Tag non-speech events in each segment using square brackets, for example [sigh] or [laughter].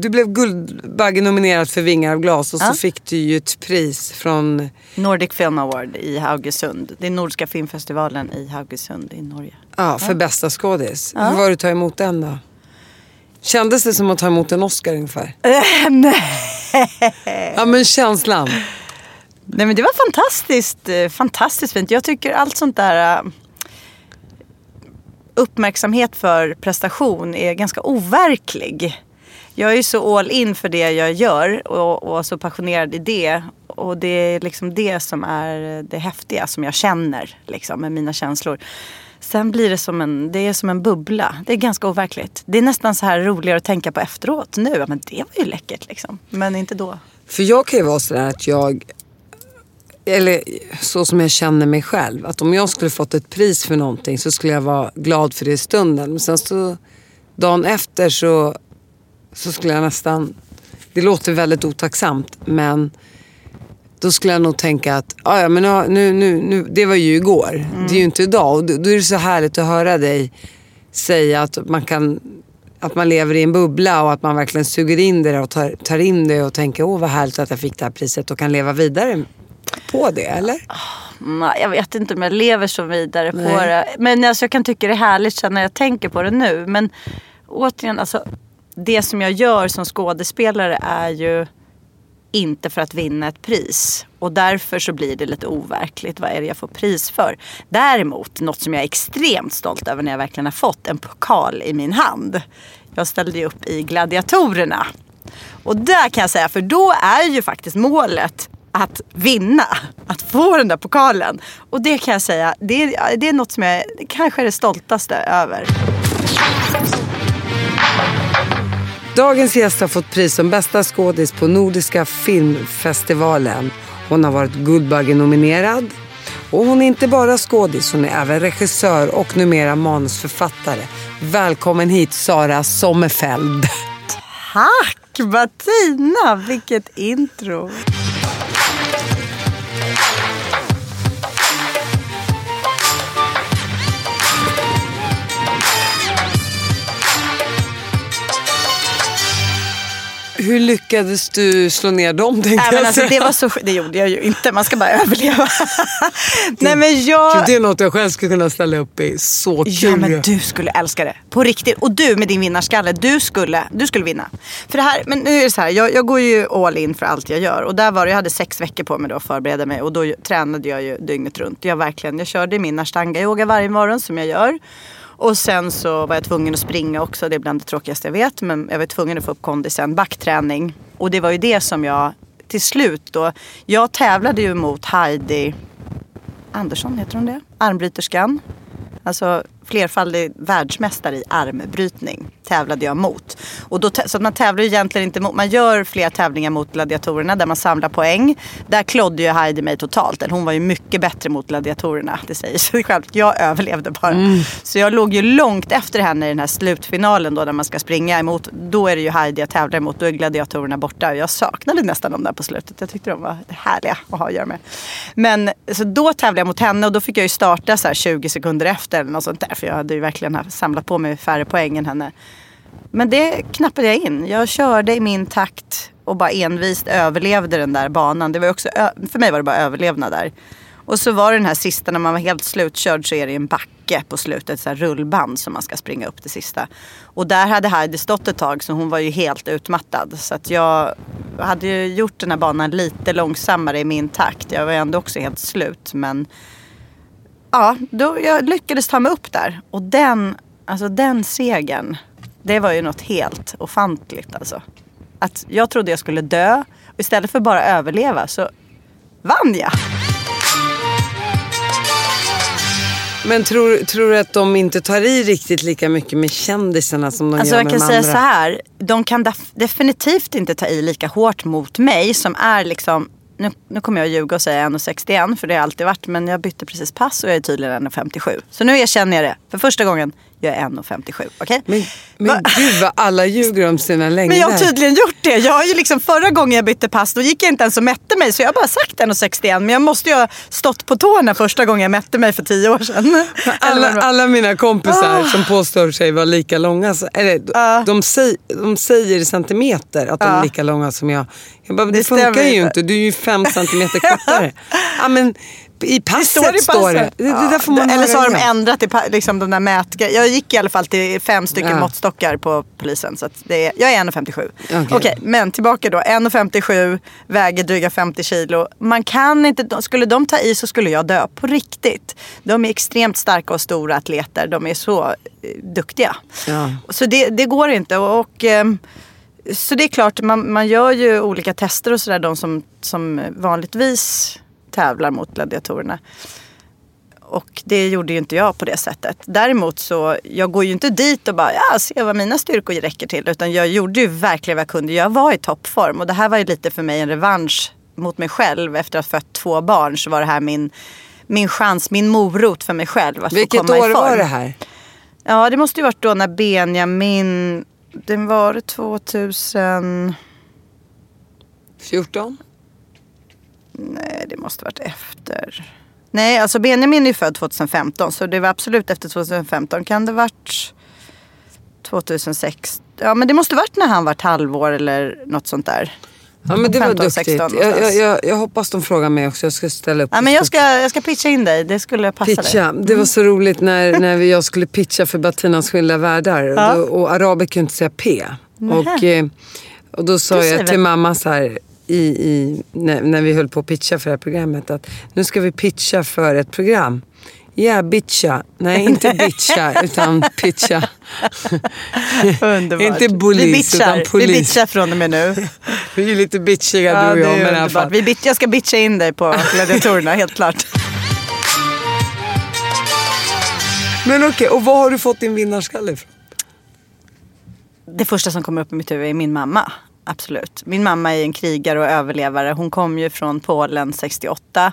Du blev Guldbagge-nominerad för Vingar av glas och så fick du ju ett pris från... Nordic Film Award i Haugesund. Det är Nordiska filmfestivalen i Haugesund i Norge. Ja, för bästa skådis. Hur var det att ta emot den då? Kändes det som att ta emot en Oscar ungefär? [laughs] Nej. Ja men känslan. Nej men det var fantastiskt, eh, fantastiskt fint. Jag tycker allt sånt där eh, uppmärksamhet för prestation är ganska overklig. Jag är ju så all in för det jag gör och, och så passionerad i det. Och det är liksom det som är det häftiga som jag känner liksom, med mina känslor. Sen blir det som en, det är som en bubbla. Det är ganska overkligt. Det är nästan så här roligare att tänka på efteråt nu. Men det var ju läckert liksom. Men inte då. För jag kan ju vara sådär att jag, eller så som jag känner mig själv. Att om jag skulle fått ett pris för någonting så skulle jag vara glad för det i stunden. Men sen så dagen efter så, så skulle jag nästan, det låter väldigt otacksamt men då skulle jag nog tänka att "Ah, ja, men nu, nu, nu, det var ju igår. Det är ju inte idag. Och då, då är det så härligt att höra dig säga att man kan att man lever i en bubbla och att man verkligen suger in det och tar, tar in det och tänker åh vad härligt att jag fick det här priset och kan leva vidare på det, eller? Nej, jag vet inte om jag lever så vidare på Nej. det. Men alltså, jag kan tycka det är härligt sen när jag tänker på det nu. Men återigen, alltså, det som jag gör som skådespelare är ju inte för att vinna ett pris. Och därför så blir det lite overkligt. Vad är det jag får pris för? Däremot, något som jag är extremt stolt över när jag verkligen har fått en pokal i min hand. Jag ställde ju upp i Gladiatorerna. Och där kan jag säga, för då är ju faktiskt målet att vinna, att få den där pokalen. Och det kan jag säga, det är, det är något som jag kanske är det stoltaste över. Dagens gäst har fått pris som bästa skådis på Nordiska filmfestivalen. Hon har varit Guldbaggenominerad. Och hon är inte bara skådis, hon är även regissör och numera manusförfattare. Välkommen hit Sara Sommerfeld. Tack Martina, vilket intro. Hur lyckades du slå ner dem Nej, men jag alltså, det, var så, det gjorde jag ju inte, man ska bara överleva. [laughs] Nej men jag... Det är något jag själv skulle kunna ställa upp i. Så kul Ja men du skulle älska det. På riktigt. Och du med din vinnarskalle, du skulle, du skulle vinna. För det här, men nu är det så här, jag, jag går ju all in för allt jag gör. Och där var det, jag hade sex veckor på mig då att förbereda mig. Och då tränade jag ju dygnet runt. Jag verkligen, jag körde min ashtanga-yoga varje morgon som jag gör. Och sen så var jag tvungen att springa också. Det är bland det tråkigaste jag vet. Men jag var tvungen att få upp kondisen. Backträning. Och det var ju det som jag till slut då. Jag tävlade ju mot Heidi Andersson, heter hon det? Armbryterskan. Alltså flerfaldig världsmästare i armbrytning tävlade jag mot. Och då, så att man tävlar egentligen inte mot, man gör flera tävlingar mot gladiatorerna där man samlar poäng. Där klodde ju Heidi mig totalt. Hon var ju mycket bättre mot gladiatorerna, det säger sig [laughs] självt. Jag överlevde bara. Så jag låg ju långt efter henne i den här slutfinalen då när man ska springa emot. Då är det ju Heidi jag tävlar emot, då är gladiatorerna borta. Jag saknade nästan dem där på slutet. Jag tyckte de var härliga att ha att göra med. Men så då tävlade jag mot henne och då fick jag ju starta så här 20 sekunder efter eller något sånt där. För jag hade ju verkligen samlat på mig färre poäng än henne. Men det knappade jag in. Jag körde i min takt och bara envist överlevde den där banan. Det var ju också, för mig var det bara överlevnad där. Och så var det den här sista när man var helt slutkörd så är det en backe på slutet, så här rullband som man ska springa upp det sista. Och där hade Heidi stått ett tag så hon var ju helt utmattad. Så att jag hade ju gjort den här banan lite långsammare i min takt. Jag var ändå också helt slut men ja, då, jag lyckades ta mig upp där. Och den, alltså den segern, det var ju något helt ofantligt alltså. Att jag trodde jag skulle dö och istället för bara överleva så vann jag. Men tror, tror du att de inte tar i riktigt lika mycket med kändisarna som de Alltså gör jag med kan de säga andra? så här. De kan def- definitivt inte ta i lika hårt mot mig som är liksom nu, nu kommer jag att ljuga och säga 1,61 för det har jag alltid varit. Men jag bytte precis pass och jag är tydligen 1,57. Så nu erkänner jag det. För första gången, jag är 1,57. Okej? Men, men gud vad alla ljuger om sina längder. Men jag har tydligen gjort det. Jag har ju liksom förra gången jag bytte pass då gick jag inte ens och mätte mig. Så jag har bara sagt 1,61. Men jag måste ju ha stått på tårna första gången jag mätte mig för tio år sedan. [laughs] Alla, alla mina kompisar Ah. som påstår sig vara lika långa, eller, Ja. de, säger, de säger i centimeter att de är Ja. lika långa som jag. Jag bara, det, Det funkar stämmer ju inte. inte, du är ju fem centimeter [laughs] kortare. ja, men, I passet står det. står i Det, passet. det, det där får man Eller så har de ändrat i liksom de där mätgrejerna. Jag gick i alla fall till fem stycken Ja. måttstockar på polisen. Så det är, jag är 1,57. Okej, Okej. men tillbaka då. 1,57, väger dryga 50 kilo. Man kan inte, skulle de ta i så skulle jag dö på riktigt. De är extremt starka och stora atleter. De är så eh, duktiga. Ja. Så det, det går inte. Och, och, ehm, så det är klart, man, man gör ju olika tester och sådär. De som, som vanligtvis tävlar mot gladiatorerna. Och det gjorde ju inte jag på det sättet. Däremot så, jag går ju inte dit och bara, ja, se vad mina styrkor räcker till. Utan jag gjorde ju verkligen vad jag kunde. Jag var i toppform och det här var ju lite för mig en revansch mot mig själv. Efter att ha fött två barn så var det här min, min chans, min morot för mig själv. Att Vilket få komma år i form. var det här? Ja, det måste ju varit då när Benjamin, den var 2000, 14? Nej det måste varit efter. Nej, alltså Benjamin är ju född 2015 så det var absolut efter 2015. Kan det varit 2006? Ja men det måste varit när han var halvår eller något sånt där. Ja men det var 15, duktigt. 16 Jag, jag, jag, jag hoppas de frågar mig också. Jag ska ställa upp. Ja, men jag, ska, jag ska pitcha in dig, det skulle passa dig. Pitcha. Det var så roligt när, när vi- jag skulle pitcha för Batinas skilda världar. Ja. Och, och araber kunde inte säga P. Och, eh, och då sa jag till mamma så här, i, i, när, när vi höll på att pitcha för det här programmet att nu ska vi pitcha för ett program. Ja, bitcha. Nej, [laughs] inte bitcha utan pitcha. Underbart. Inte vi polis bitchar, utan Vi polis. bitchar från och med nu. Vi är lite bitchiga Ja, du och jag. Men i alla underbart. fall. Vi bit, jag ska bitcha in dig på gladiatorerna, helt klart. Men okej, och var har du fått din vinnarskalle ifrån? Det första som kommer upp i mitt huvud är min mamma. Absolut. Min mamma är en krigare och överlevare. Hon kom ju från Polen 68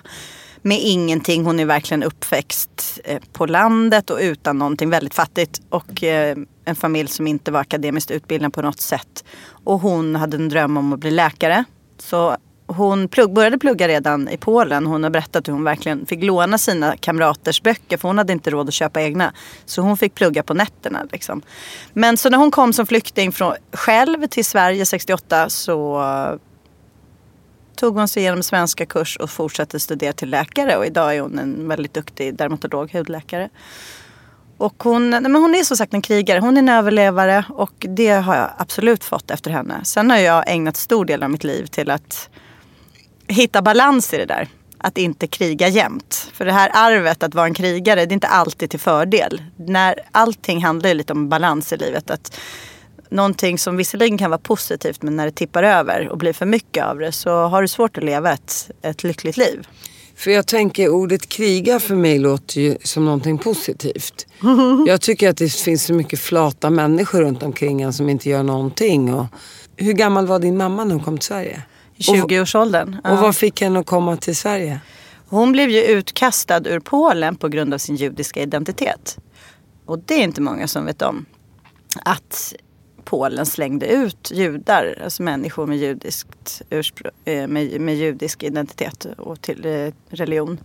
med ingenting. Hon är verkligen uppväxt eh, på landet och utan någonting. Väldigt fattigt. Och eh, en familj som inte var akademiskt utbildad på något sätt. Och hon hade en dröm om att bli läkare. Så hon plugg, började plugga redan i Polen. Hon har berättat hur hon verkligen fick låna sina kamraters böcker för hon hade inte råd att köpa egna. Så hon fick plugga på nätterna. Liksom. Men så när hon kom som flykting från, själv till Sverige 68 så tog hon sig igenom svenska kurs och fortsatte studera till läkare. Och idag är hon en väldigt duktig dermatolog, hudläkare. Och hon, nej men hon är som sagt en krigare, hon är en överlevare och det har jag absolut fått efter henne. Sen har jag ägnat stor del av mitt liv till att hitta balans i det där. Att inte kriga jämt. För det här arvet att vara en krigare, det är inte alltid till fördel. När allting handlar ju lite om balans i livet. Att någonting som visserligen kan vara positivt men när det tippar över och blir för mycket av det så har du svårt att leva ett, ett lyckligt liv. För jag tänker ordet kriga för mig låter ju som någonting positivt. [laughs] Jag tycker att det finns så mycket flata människor runt omkring en som inte gör någonting. Och hur gammal var din mamma när hon kom till Sverige? I 20-årsåldern. Och vad fick henne att komma till Sverige? Hon blev ju utkastad ur Polen på grund av sin judiska identitet. Och det är inte många som vet om. Att Polen slängde ut judar, alltså människor med, judiskt urspr- eh, med, med judisk identitet och till eh, religion.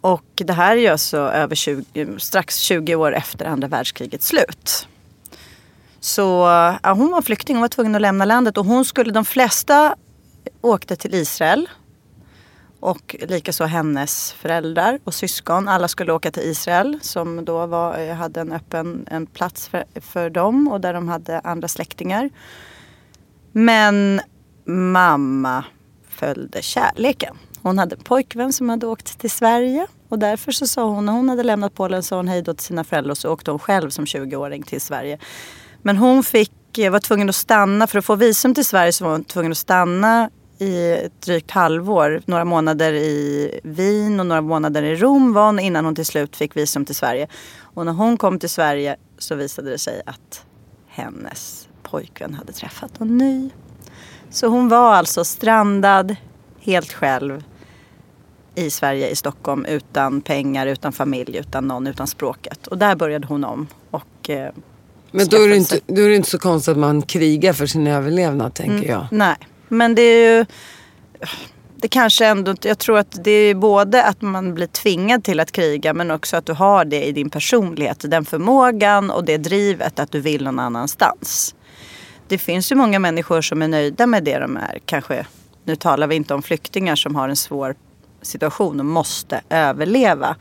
Och det här är ju alltså över 20, strax 20 år efter andra världskrigets slut. Så ja, hon var flykting, hon var tvungen att lämna landet och hon skulle, de flesta åkte till Israel Och likaså hennes föräldrar och syskon. Alla skulle åka till Israel som då var, eh, hade en öppen en plats för, för dem och där de hade andra släktingar. Men mamma följde kärleken. Hon hade en pojkvän som hade åkt till Sverige. Och därför så sa hon, när hon hade lämnat Polen, sa hon hej då till sina föräldrar och så åkte hon själv som 20-åring till Sverige. Men hon fick, Eh, var tvungen att stanna, för att få visum till Sverige så var hon tvungen att stanna i ett drygt halvår. Några månader i Wien och några månader i Rom var hon innan hon till slut fick visum till Sverige. Och när hon kom till Sverige så visade det sig att hennes pojkvän hade träffat någon ny. Så hon var alltså strandad helt själv i Sverige, i Stockholm utan pengar, utan familj, utan någon, utan språket. Och där började hon om. Och, eh, men då är, det inte, då är det inte så konstigt att man krigar för sin överlevnad tänker Mm. jag. Nej, men det är ju... Det kanske ändå. Jag tror att det är både att man blir tvingad till att kriga men också att du har det i din personlighet. Den förmågan och det drivet att du vill någon annanstans. Det finns ju många människor som är nöjda med det de är. Kanske, nu talar vi inte om flyktingar som har en svår situation och måste överleva.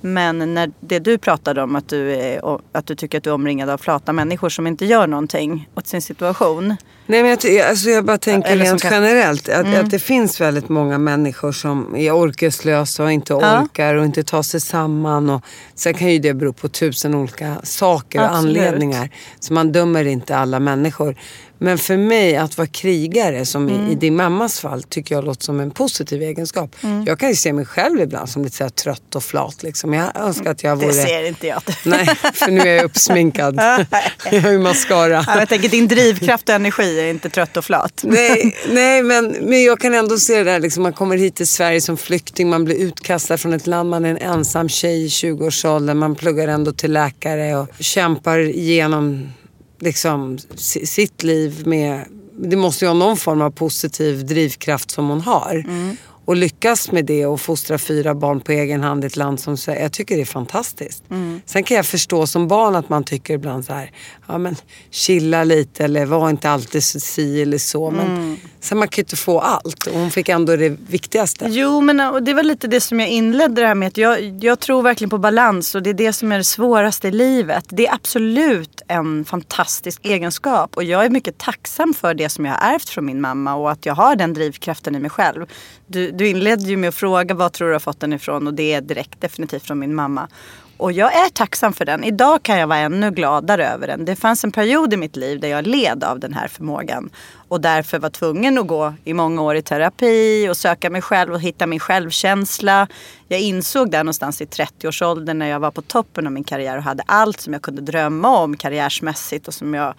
Men när det du pratade om att du, är, att du tycker att du är omringad av flata människor som inte gör någonting åt sin situation. Nej men jag, alltså jag bara tänker Eller rent kan- Mm. generellt att, att det finns väldigt många människor som är orkeslösa och inte Ja. orkar och inte tar sig samman. Och, sen kan ju det bero på tusen olika saker och Absolut. anledningar. Så man dömer inte alla människor. Men för mig att vara krigare, som Mm. i, i din mammas fall, tycker jag låter som en positiv egenskap. Mm. Jag kan ju se mig själv ibland som lite så trött och flat. Liksom. Jag önskar att jag vore... Det ser inte jag. [laughs] Nej, för nu är jag uppsminkad. [laughs] [laughs] jag har ju mascara. Ja, jag tänker din drivkraft och energi är inte trött och flat. Nej, nej men, men jag kan ändå se det där, liksom, man kommer hit till Sverige som flykting, man blir utkastad från ett land, man är en ensam tjej i 20-årsåldern, man pluggar ändå till läkare och kämpar igenom liksom, sitt liv med, det måste ju ha någon form av positiv drivkraft som hon har. Mm. Och lyckas med det och fostra fyra barn på egen hand i ett land som Sverige. Jag tycker det är fantastiskt. Sen kan jag förstå som barn att man tycker ibland så här, ja men chilla lite eller var inte alltid så si eller så. Men sen man kan ju inte få allt och hon fick ändå det viktigaste. Jo, men och det var lite det som jag inledde det här med. Jag, jag tror verkligen på balans och det är det som är det svåraste i livet. Det är absolut en fantastisk egenskap och jag är mycket tacksam för det som jag har ärvt från min mamma och att jag har den drivkraften i mig själv. Du, du inledde ju med att fråga vad tror du har fått den ifrån och det är direkt definitivt från min mamma. Och jag är tacksam för den. Idag kan jag vara ännu gladare över den. Det fanns en period i mitt liv där jag led av den här förmågan. Och därför var tvungen att gå i många år i terapi och söka mig själv och hitta min självkänsla. Jag insåg där någonstans i 30-årsåldern när jag var på toppen av min karriär och hade allt som jag kunde drömma om karriärsmässigt och som jag...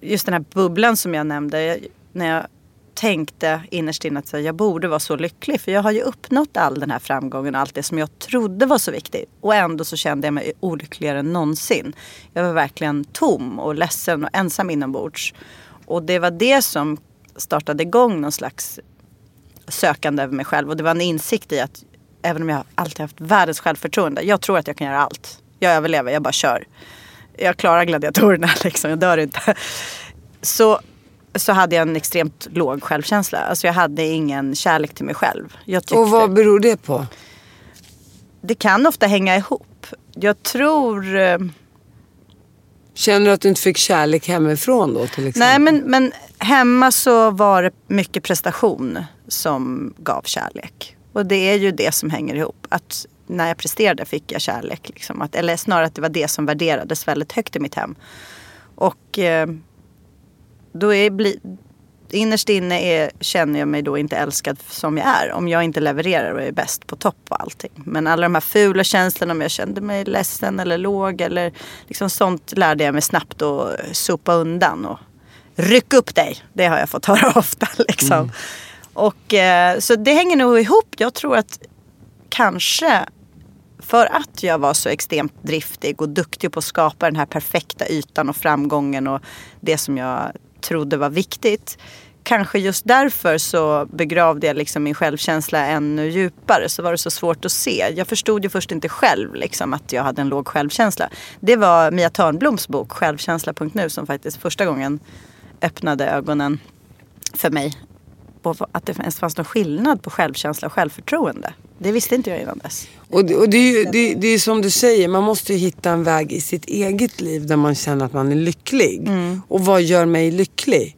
Just den här bubblan som jag nämnde. När jag tänkte innerst inne att jag borde vara så lycklig för jag har ju uppnått all den här framgången och allt det som jag trodde var så viktigt. Och ändå så kände jag mig olyckligare än någonsin. Jag var verkligen tom och ledsen och ensam inombords. Och det var det som startade igång någon slags sökande över mig själv. Och det var en insikt i att även om jag alltid haft världens självförtroende. Jag tror att jag kan göra allt. Jag överlever, jag bara kör. Jag klarar gladiatorerna [laughs] liksom, jag dör inte. Så, så hade jag en extremt låg självkänsla. Alltså jag hade ingen kärlek till mig själv. Tyckte, Och vad beror det på? Det kan ofta hänga ihop. Jag tror... eh, Känner du att du inte fick kärlek hemifrån då till exempel? Nej men, men hemma så var det mycket prestation som gav kärlek. Och det är ju det som hänger ihop. Att när jag presterade fick jag kärlek. Liksom. Att, eller snarare att det var det som värderades väldigt högt i mitt hem. Och eh, då är, bli, innerst inne är, känner jag mig då inte älskad som jag är. Om jag inte levererar och är bäst på topp på allting. Men alla de här fula känslorna om jag kände mig ledsen eller låg eller liksom sånt lärde jag mig snabbt att sopa undan. Och ryck upp dig. Det har jag fått höra [laughs] ofta. Liksom. Och, eh, så det hänger nog ihop. Jag tror att kanske för att jag var så extremt driftig och duktig på att skapa den här perfekta ytan och framgången och det som jag trodde var viktigt. Kanske just därför så begravde jag liksom min självkänsla ännu djupare. Så var det så svårt att se. Jag förstod ju först inte själv liksom att jag hade en låg självkänsla. Det var Mia Törnbloms bok Självkänsla.nu som faktiskt första gången öppnade ögonen för mig på att det ens fanns någon skillnad på självkänsla och självförtroende. Det visste inte jag innan dess. Och, det, och det, är ju, det, det är som du säger, man måste ju hitta en väg i sitt eget liv där man känner att man är lycklig. Mm. Och vad gör mig lycklig?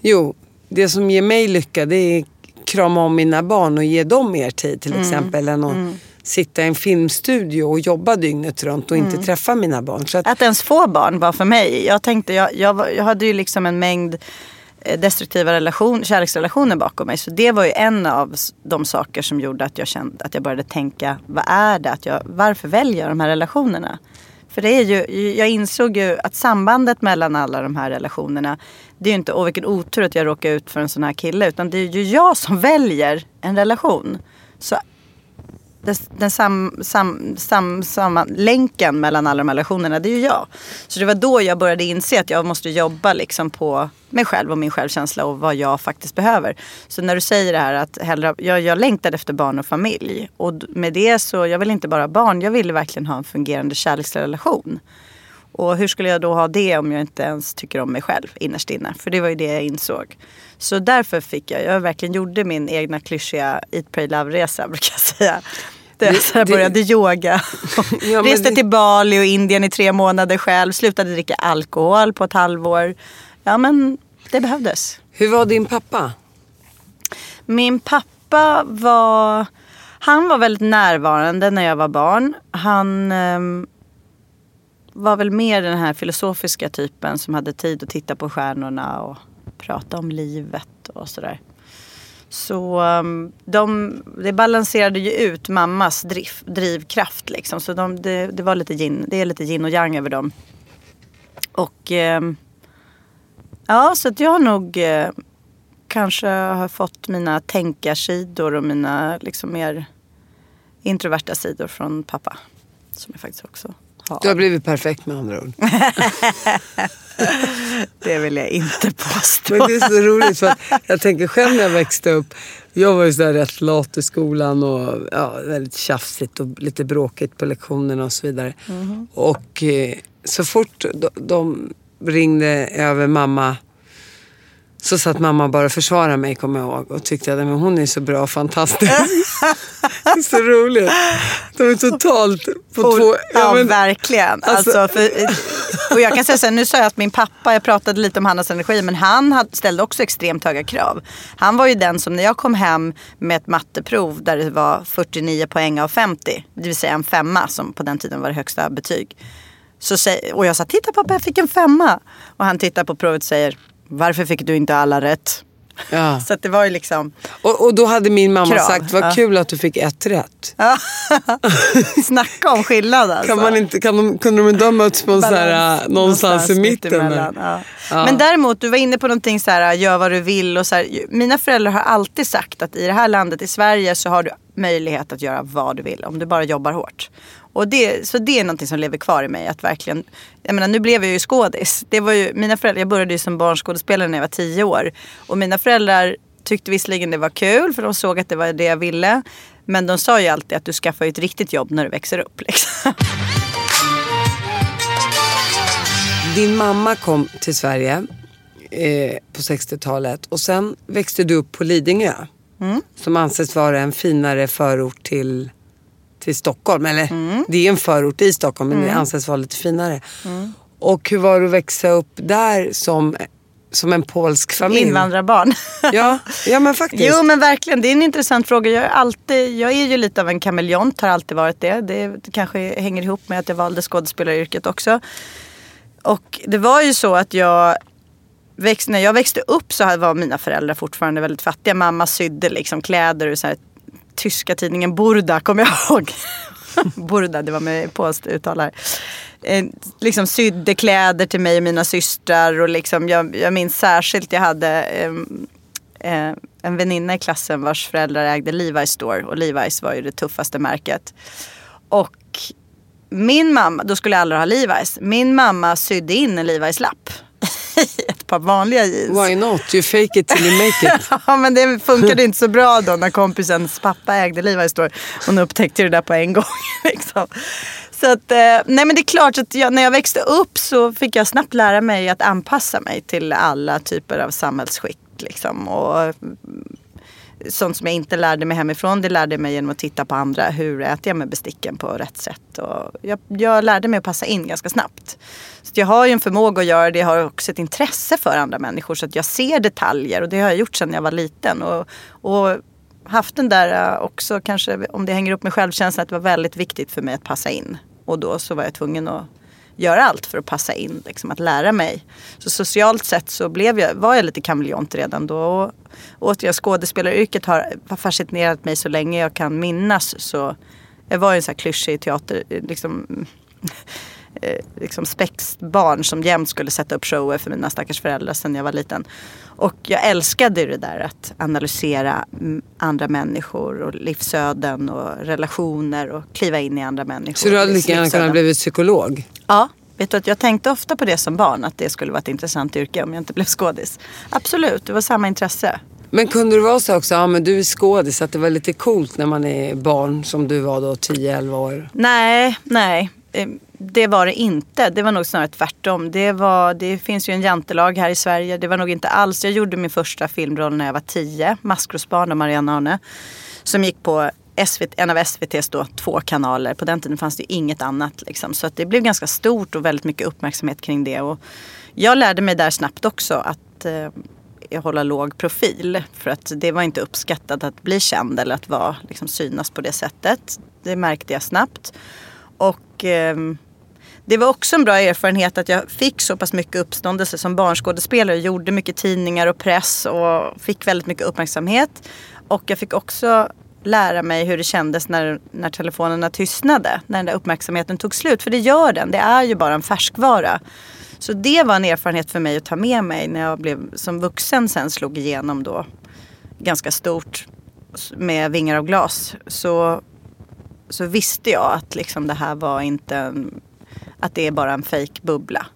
Jo, det som ger mig lycka det är krama om mina barn och ge dem mer tid till Mm. exempel. Än att sitta i en filmstudio och jobba dygnet runt och Mm. inte träffa mina barn. Att, Att ens få barn var för mig. Jag tänkte, jag, jag, jag hade ju liksom en mängd Eh, destruktiva relation, kärleksrelationer bakom mig. Så det var ju en av de saker som gjorde att jag kände att jag började tänka, vad är det? Att jag, varför väljer jag de här relationerna? För det är ju, jag insåg ju att sambandet mellan alla de här relationerna, det är ju inte, åh vilken otur att jag råkar ut för en sån här kille, utan det är ju jag som väljer en relation. Så den, den sam, sam, sam, samma länken mellan alla de här relationerna, det är ju jag. Så det var då jag började inse att jag måste jobba liksom på mig själv och min självkänsla och vad jag faktiskt behöver. Så när du säger det här att hellre, jag, jag längtade efter barn och familj. Och med det så, jag vill inte bara ha barn, jag ville verkligen ha en fungerande kärleksrelation. Och hur skulle jag då ha det om jag inte ens tycker om mig själv innerst inne? För det var ju det jag insåg. Så därför fick jag, jag verkligen gjorde min egna klyschiga Eat, Pray, Love-resa [laughs] brukar jag säga. Det, Det- så jag det- började yoga. [laughs] Ja, Reste det- till Bali och Indien i tre månader själv. Slutade dricka alkohol på ett halvår. Ja men det behövdes. hur var din pappa? Min pappa var, han var väldigt närvarande när jag var barn. Han ehm, var väl mer den här filosofiska typen som hade tid att titta på stjärnorna och prata om livet och sådär. Så ehm, de, det balanserade ju ut mammas driv, drivkraft liksom. Så de, det, det, var lite yin, det är lite yin och yang över dem. Och ehm, ja, så att jag har nog eh, kanske har fått mina tänkarsidor och mina liksom mer introverta sidor från pappa. Som jag faktiskt också har. Du har blivit perfekt med andra ord. [laughs] [laughs] Det vill jag inte påstå. Men det är så roligt för jag tänker själv när jag växte upp. Jag var ju så där rätt lat i skolan och ja, väldigt tjafsigt och lite bråkigt på lektionerna och så vidare. Och eh, så fort de, de ringde över mamma så satt mamma bara och försvarade mig kommer jag ihåg och tyckte att men hon är så bra och fantastisk. [laughs] det är så roligt. De är totalt på två... Ja, men- verkligen. Alltså- Alltså, för, och jag kan säga så här, nu sa jag att min pappa, jag pratade lite om Hannas energi, men han ställde också extremt höga krav. Han var ju den som när jag kom hem med ett matteprov där det var 49 poäng av 50, det vill säga en femma som på den tiden var det högsta betyg. Så och jag sa, titta pappa jag fick en femma. Och han tittar på provet och säger, varför fick du inte alla rätt? Ja. [laughs] Så det var ju liksom, Och, och då hade min mamma Krav, sagt, vad ja. kul att du fick ett rätt. [laughs] snacka om skillnad alltså. Kan man inte, kan de, kunde de inte ha mötts på sån här, Balans, äh, någonstans, i mitten? Ja. Ja. Men däremot, du var inne på någonting så här, gör vad du vill. Och så här, mina föräldrar har alltid sagt att i det här landet, i Sverige, så har du möjlighet att göra vad du vill. Om du bara jobbar hårt. Och det, så det är någonting som lever kvar i mig. Att verkligen, jag menar, nu blev jag ju skådis. Det var ju, mina föräldrar, jag började ju som barnskådespelare när jag var tio år. Och mina föräldrar tyckte visserligen det var kul för de såg att det var det jag ville. Men de sa ju alltid att du skaffar ju ett riktigt jobb när du växer upp. Liksom. Din mamma kom till Sverige eh, på 60-talet och sen växte du upp på Lidingö. Mm. Som anses vara en finare förort till, till Stockholm. Eller det är en förort i Stockholm men det anses vara lite finare. Och hur var det att växa upp där som, som en polsk familj? Invandrarbarn. Ja, ja men faktiskt. Jo men verkligen, det är en intressant fråga. Jag är, alltid, jag är ju lite av en kameleont, har alltid varit det. Det kanske hänger ihop med att jag valde skådespelaryrket också. Och det var ju så att jag växt, när jag växte upp så var mina föräldrar fortfarande väldigt fattiga. Mamma sydde liksom kläder ur så här, tyska tidningen Burda kommer jag ihåg. [laughs] Burda, det var med polskt uttal här. Eh, liksom sydde kläder till mig och mina systrar. Och liksom, jag, jag minns särskilt, jag hade eh, eh, en väninna i klassen vars föräldrar ägde Levi's store. Och Levi's var ju det tuffaste märket. Och min mamma, då skulle alla ha Levi's. Min mamma sydde in en Levi's-lapp i [laughs] ett par vanliga jeans. Why not? You fake it till you make it. [laughs] Ja men det funkade inte så bra då när kompisens pappa ägde Levi's store. Hon upptäckte det där på en gång. [laughs] Liksom. Så att, eh, nej men det är klart att jag, när jag växte upp så fick jag snabbt lära mig att anpassa mig till alla typer av samhällsskick Liksom. Och sånt som jag inte lärde mig hemifrån, det lärde jag mig genom att titta på andra. Hur äter jag med besticken på rätt sätt? Och jag, jag lärde mig att passa in ganska snabbt. Så jag har ju en förmåga att göra det. Jag har också ett intresse för andra människor. Så att jag ser detaljer och det har jag gjort sedan jag var liten. Och, och haft den där eh, också, kanske om det hänger upp med självkänslan, att det var väldigt viktigt för mig att passa in. Och då så var jag tvungen att göra allt för att passa in, liksom, att lära mig. Så socialt sett så blev jag, var jag lite kameleont redan då. Och återigen, skådespelaryrket har, har fascinerat mig så länge jag kan minnas. Så jag var ju en sån här klyschig teater, liksom, [laughs] eh, liksom spexbarn som jämt skulle sätta upp shower för mina stackars föräldrar sen jag var liten. Och jag älskade det där att analysera andra människor och livsöden och relationer och kliva in i andra människor. Så du hade lika gärna kunnat bli psykolog? Ja. Vet du att jag tänkte ofta på det som barn, att det skulle vara ett intressant yrke om jag inte blev skådis. Absolut, det var samma intresse. Men kunde det vara så också, ja men du är skådis, att det var lite coolt när man är barn som du var då, 10-11 år? Nej, nej. Det var det inte. Det var nog snarare tvärtom. Det, var, det finns ju en jantelag här i Sverige. Det var nog inte alls. Jag gjorde min första filmroll när jag var tio. Maskrosbarn av Marianne Arne. Som gick på SVT, en av SVTs då, två kanaler. På den tiden fanns det ju inget annat. Liksom. Så att det blev ganska stort och väldigt mycket uppmärksamhet kring det. Och jag lärde mig där snabbt också att eh, hålla låg profil. För att det var inte uppskattat att bli känd eller att vara, liksom, synas på det sättet. Det märkte jag snabbt. Och eh, det var också en bra erfarenhet att jag fick så pass mycket uppståndelse som barnskådespelare. Gjorde mycket tidningar och press och fick väldigt mycket uppmärksamhet. Och jag fick också lära mig hur det kändes när, när telefonerna tystnade. När den där uppmärksamheten tog slut. För det gör den. Det är ju bara en färskvara. Så det var en erfarenhet för mig att ta med mig när jag blev som vuxen sen slog igenom då ganska stort med vingar av glas. Så, så visste jag att liksom det här var inte en att det är bara en fejkbubbla.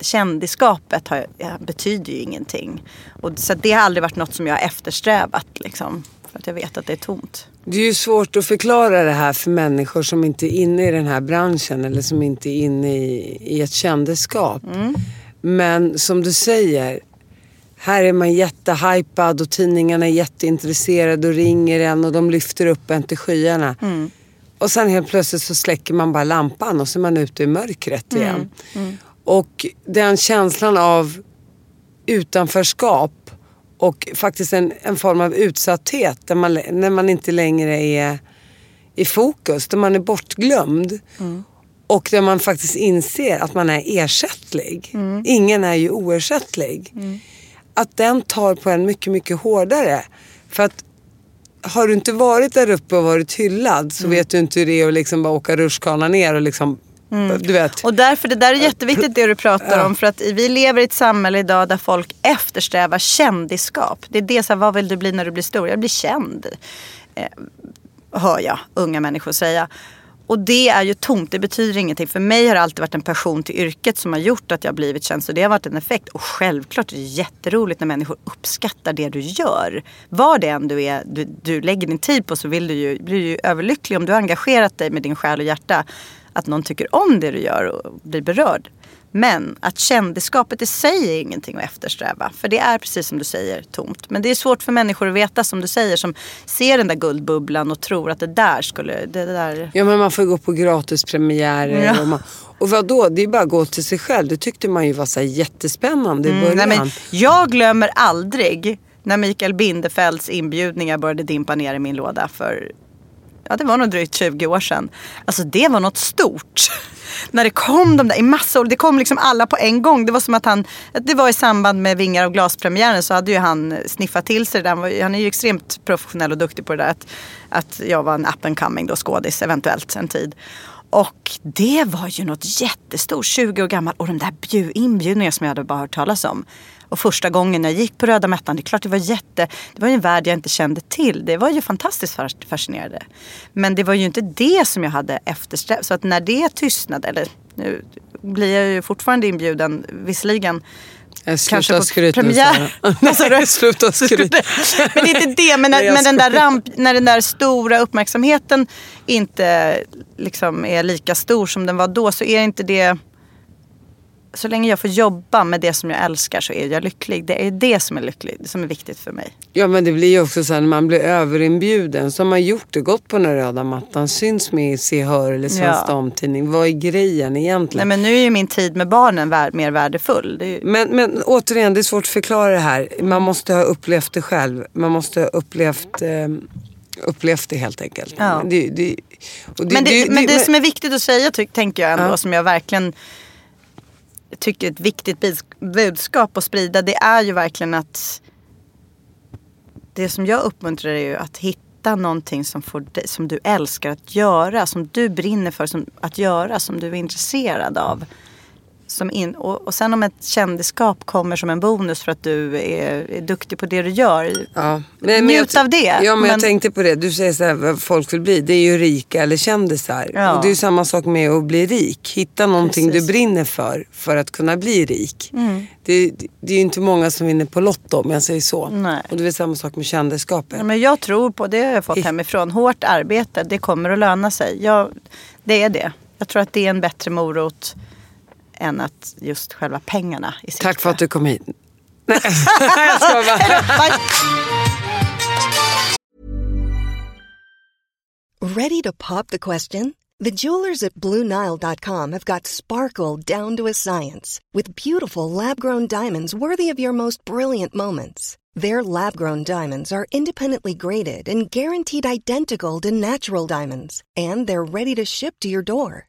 Kändisskapet har, ja, betyder ju ingenting. Och, så det har aldrig varit något som jag har eftersträvat. Liksom, för att jag vet att det är tomt. Det är ju svårt att förklara det här för människor som inte är inne i den här branschen eller som inte är inne i, i ett kändisskap. Mm. Men som du säger, här är man jättehypad och tidningarna är jätteintresserade och ringer en och de lyfter upp en till skyarna. Mm. Och sen helt plötsligt så släcker man bara lampan och så är man ute i mörkret mm, igen. Mm. Och den känslan av utanförskap och faktiskt en, en form av utsatthet där man, när man inte längre är i fokus, där man är bortglömd. Mm. Och där man faktiskt inser att man är ersättlig. Mm. Ingen är ju oersättlig. Mm. Att den tar på en mycket, mycket hårdare. För att har du inte varit där uppe och varit hyllad så mm. vet du inte hur det är att liksom bara åka rutschkana ner och liksom Mm. Du vet. Och därför, det där är jätteviktigt det du pratar om. För att vi lever i ett samhälle idag där folk eftersträvar kändisskap. Det är det, så här, vad vill du bli när du blir stor? Jag blir känd. Eh, hör jag unga människor säga. Och det är ju tomt, det betyder ingenting. För mig har det alltid varit en passion till yrket som har gjort att jag har blivit känd. Så det har varit en effekt. Och självklart är det jätteroligt när människor uppskattar det du gör. Vad det än du är, du, du lägger din tid på så vill du ju, blir du ju överlycklig om du har engagerat dig med din själ och hjärta. Att någon tycker om det du gör och blir berörd. Men att kändisskapet i sig är ingenting att eftersträva. För det är precis som du säger tomt. Men det är svårt för människor att veta som du säger som ser den där guldbubblan och tror att det där skulle... Det där... Ja men man får gå på gratispremiärer. Ja. Och, man, och vadå, det är bara att gå till sig själv. Det tyckte man ju var så jättespännande i början. Mm, nej, men jag glömmer aldrig när Mikael Bindefelds inbjudningar började dimpa ner i min låda för ja det var nog drygt 20 år sedan. Alltså det var något stort. [laughs] När det kom de där i massor, det kom liksom alla på en gång. Det var som att han, det var i samband med Vingar av glaspremiären så hade ju han sniffat till sig det där. Han är ju extremt professionell och duktig på det där. Att, att jag var en up and coming då skådis eventuellt en tid. Och det var ju något jättestort, 20 år gammal. Och de där inbjudningarna som jag hade bara hört talas om. Och första gången jag gick på röda mattan, det är klart det var jätte, det var ju en värld jag inte kände till. Det var ju fantastiskt fascinerande. Men det var ju inte det som jag hade eftersträvat. Så att när det tystnade, eller nu blir jag ju fortfarande inbjuden visserligen. Sluta skryt premiär. [laughs] nu Sluta skryt. men det är inte det. Men när, men den där ramp, när den där stora uppmärksamheten inte liksom är lika stor som den var då så är inte det så länge jag får jobba med det som jag älskar så är jag lycklig. Det är det som är lyckligt, som är viktigt för mig. Ja men det blir ju också så här när man blir överinbjuden. Så har gjort det, gått på den röda mattan, syns med i Se Hör eller Svensk Ja. Damtidning. Vad är grejen Nej, egentligen? men nu är ju min tid med barnen vär, mer värdefull. Det är ju, Men, men återigen, det är svårt att förklara det här. Man måste ha upplevt det själv. Man måste ha upplevt, eh, upplevt det helt enkelt. Ja. Det, det, och men det, men det som är viktigt att säga ty, tänker jag ändå, Ja. som jag verkligen tycker är ett viktigt budskap att sprida, det är ju verkligen att det som jag uppmuntrar är ju att hitta någonting som, får som du älskar att göra, som du brinner för som, att göra, som du är intresserad av. Som in, och, och sen om ett kändisskap kommer som en bonus för att du är, är duktig på det du gör. Ja. Njut jag, av det, Ja, men, jag men- tänkte på det. Du säger så här, vad folk vill bli. Det är ju rika eller kändisar. Ja. Och det är ju samma sak med att bli rik. Hitta någonting Precis. du brinner för, för att kunna bli rik. Mm. Det, det är ju inte många som vinner på Lotto om jag säger så. Nej. Och det är samma sak med kändisskapet. Ja, men jag tror på, det har jag fått hemifrån, hårt arbete, det kommer att löna sig. Jag, det är det. Jag tror att det är en bättre morot än att just själva pengarna i sikte. Tack för att du kom hit. [laughs] Nej, jag ska bara. Ready to pop the question? The jewelers at BlueNile.com have got sparkle down to a science with beautiful lab grown diamonds worthy of your most brilliant moments. Their lab grown diamonds are independently graded and guaranteed identical to natural diamonds, and they're ready to ship to your door.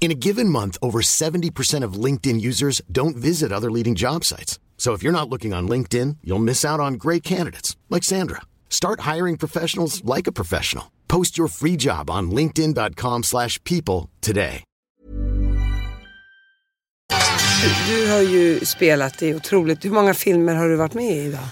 In a given month, over 70% of LinkedIn users don't visit other leading job sites. So if you're not looking on LinkedIn, you'll miss out on great candidates like Sandra. Start hiring professionals like a professional. Post your free job on linkedin.com/people today. Du har ju spelat i otroligt... Hur många filmer har du varit med i idag?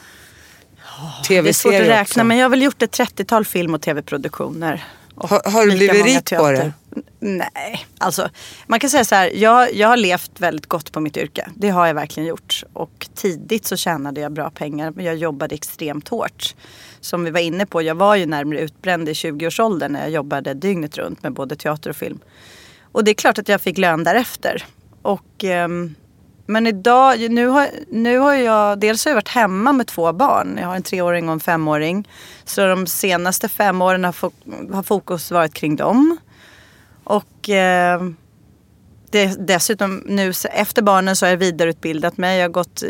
Det är svårt att räkna också. men jag har väl gjort ett 30-tal film och tv-produktioner. Har- har du blivit rik på det? Nej, alltså man kan säga så här. Jag, jag har levt väldigt gott på mitt yrke. Det har jag verkligen gjort. Och tidigt så tjänade jag bra pengar. Men jag jobbade extremt hårt. Som vi var inne på, jag var ju närmare utbränd i 20-årsåldern när jag jobbade dygnet runt med både teater och film. Och det är klart att jag fick lön därefter. Och, ehm, men idag, nu har, nu har jag, dels har jag varit hemma med två barn. Jag har en treåring och en femåring. Så de senaste fem åren har, fo- har fokus varit kring dem. Och eh, det, dessutom nu efter barnen så har jag vidareutbildat mig. Jag har gått eh,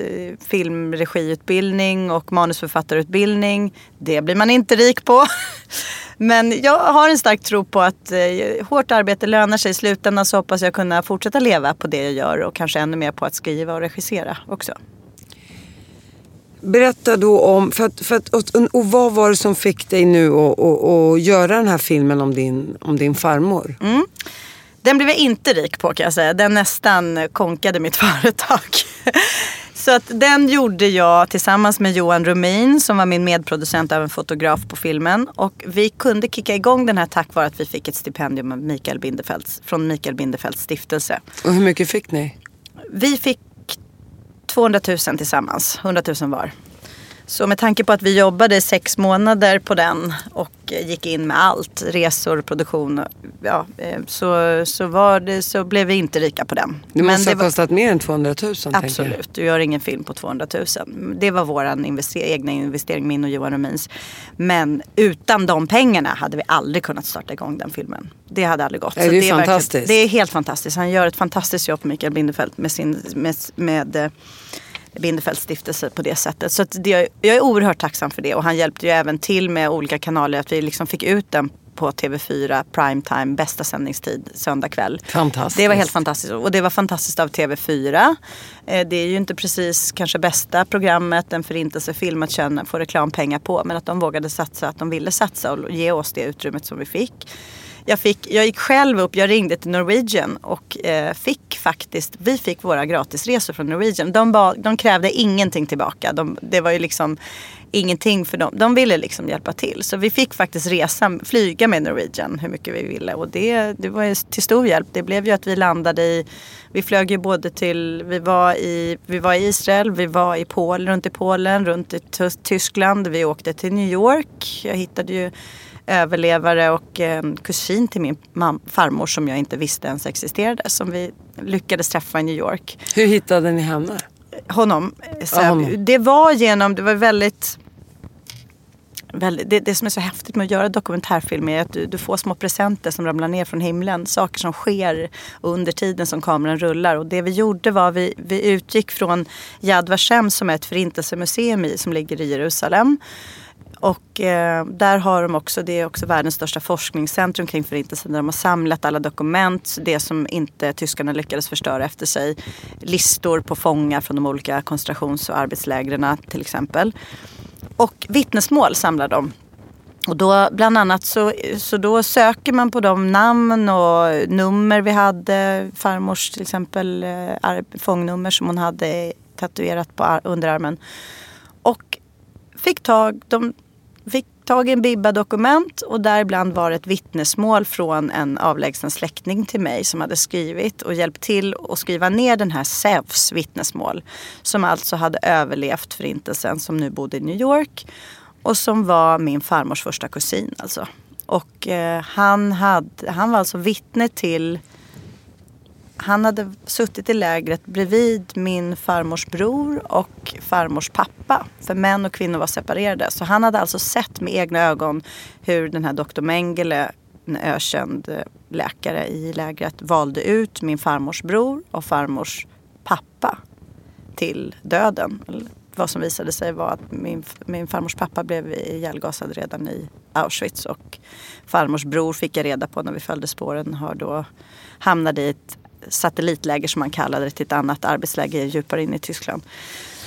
filmregiutbildning och manusförfattarutbildning. Det blir man inte rik på. [laughs] Men jag har en stark tro på att eh, hårt arbete lönar sig. I slutändan så hoppas jag kunna fortsätta leva på det jag gör och kanske ännu mer på att skriva och regissera också. Berätta då om, för att, för att, och, och vad var det som fick dig nu att, att, att göra den här filmen om din, om din farmor? Den blev jag inte rik på kan jag säga. Den nästan konkade mitt [laughs] företag. Så att den gjorde jag tillsammans med Johan Rumin som var min medproducent och även fotograf på filmen. Och vi kunde kicka igång den här tack vare att vi fick ett stipendium av Mikael Bindefelds, från Mikael Bindefelds stiftelse. Och hur mycket fick ni? Vi fick 200 000 tillsammans, 100 000 var. Så med tanke på att vi jobbade sex månader på den och eh, gick in med allt, resor, produktion, ja, eh, så, så, var det, så blev vi inte rika på den. Det måste det ha kostat mer än 200 000 tänker jag. Absolut, du gör ingen film på 200 000. Det var vår invester- egna investering, min och Johan Romins. Men utan de pengarna hade vi aldrig kunnat starta igång den filmen. Det hade aldrig gått. Nej, det är verkligen- fantastiskt. det är helt fantastiskt. Han gör ett fantastiskt jobb, Mikael Bindefeld, med, sin, med, med eh, Bindefelds stiftelse på det sättet. Så det, jag är oerhört tacksam för det. Och han hjälpte ju även till med olika kanaler. Att vi liksom fick ut den på TV4 primetime, bästa sändningstid, söndag kväll. Fantastiskt. Det var helt fantastiskt. Och det var fantastiskt av TV4. Eh, Det är ju inte precis kanske bästa programmet, en förintelsefilm att känna, få reklampengar på. Men att de vågade satsa, att de ville satsa och ge oss det utrymmet som vi fick jag, fick, jag gick själv upp, jag ringde till Norwegian och eh, fick faktiskt, vi fick våra gratisresor från Norwegian. De, ba, de krävde ingenting tillbaka. De, det var ju liksom ingenting för dem. De ville liksom hjälpa till. Så vi fick faktiskt resa, flyga med Norwegian hur mycket vi ville. Och det, det var ju till stor hjälp. Det blev ju att vi landade i, vi flög ju både till, vi var i, vi var i Israel, vi var i Polen, runt i Polen, runt i Tyskland. Vi åkte till New York. Jag hittade ju överlevare och en kusin till min farmor som jag inte visste ens existerade. Som vi lyckades träffa i New York. Hur hittade ni henne? Honom. Så honom. Det var genom, det var väldigt det, det, som är så häftigt med att göra dokumentärfilm är att du, du, får små presenter som ramlar ner från himlen. Saker som sker under tiden som kameran rullar. Och det vi gjorde var vi, vi utgick från Yad Vashem som är ett förintelsemuseum i, som ligger i Jerusalem. Och eh, där har de också, det är också världens största forskningscentrum kring förintelsen. Där de har samlat alla dokument, det som inte tyskarna lyckades förstöra efter sig. Listor på fångar från de olika koncentrations och arbetslägren till exempel. Och vittnesmål samlar de. Och då bland annat så, så då söker man på de namn och nummer vi hade. Farmors till exempel eh, fångnummer som hon hade tatuerat på underarmen. Och fick tag, de fick tag i en Bibba-dokument och däribland var det ett vittnesmål från en avlägsen släkting till mig som hade skrivit och hjälpt till att skriva ner den här Sevs vittnesmål. Som alltså hade överlevt förintelsen, som nu bodde i New York och som var min farmors första kusin alltså. Och eh, han, hade, han var alltså vittne till han hade suttit i lägret bredvid min farmors bror och farmors pappa. För män och kvinnor var separerade. Så han hade alltså sett med egna ögon hur den här doktor Mengele, en ökänd eh, läkare i lägret, valde ut min farmors bror och farmors pappa till döden. Vad som visade sig var att min, min farmors pappa blev ihjälgasad redan i Auschwitz och farmors bror fick jag reda på när vi följde spåren har då hamnade i ett satellitläger som man kallade det till ett annat arbetsläger djupare in i Tyskland.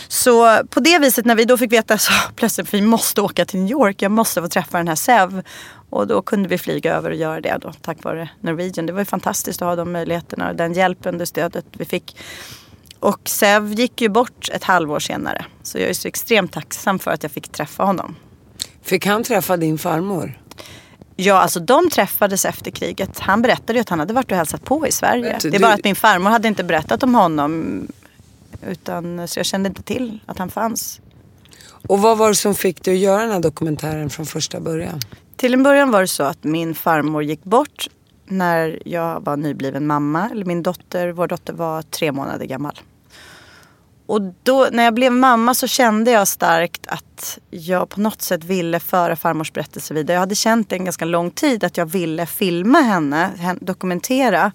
Så på det viset när vi då fick veta så [laughs] plötsligt att vi måste åka till New York, jag måste få träffa den här Sev. Och då kunde vi flyga över och göra det då tack vare Norwegian. Det var ju fantastiskt att ha de möjligheterna och den hjälpen, det stödet vi fick. Och Sev gick ju bort ett halvår senare. Så jag är så extremt tacksam för att jag fick träffa honom. Fick han träffa din farmor? Ja, alltså de träffades efter kriget. Han berättade ju att han hade varit och hälsat på i Sverige. Det är bara att min farmor hade inte berättat om honom. Utan, så jag kände inte till att han fanns. Och vad var det som fick dig att göra den här dokumentären från första början? Till en början var det så att min farmor gick bort när jag var nybliven mamma. Eller min dotter, vår dotter var tre månader gammal. Och då, när jag blev mamma så kände jag starkt att jag på något sätt ville föra farmors berättelse vidare. Jag hade känt en ganska lång tid att jag ville filma henne, dokumentera.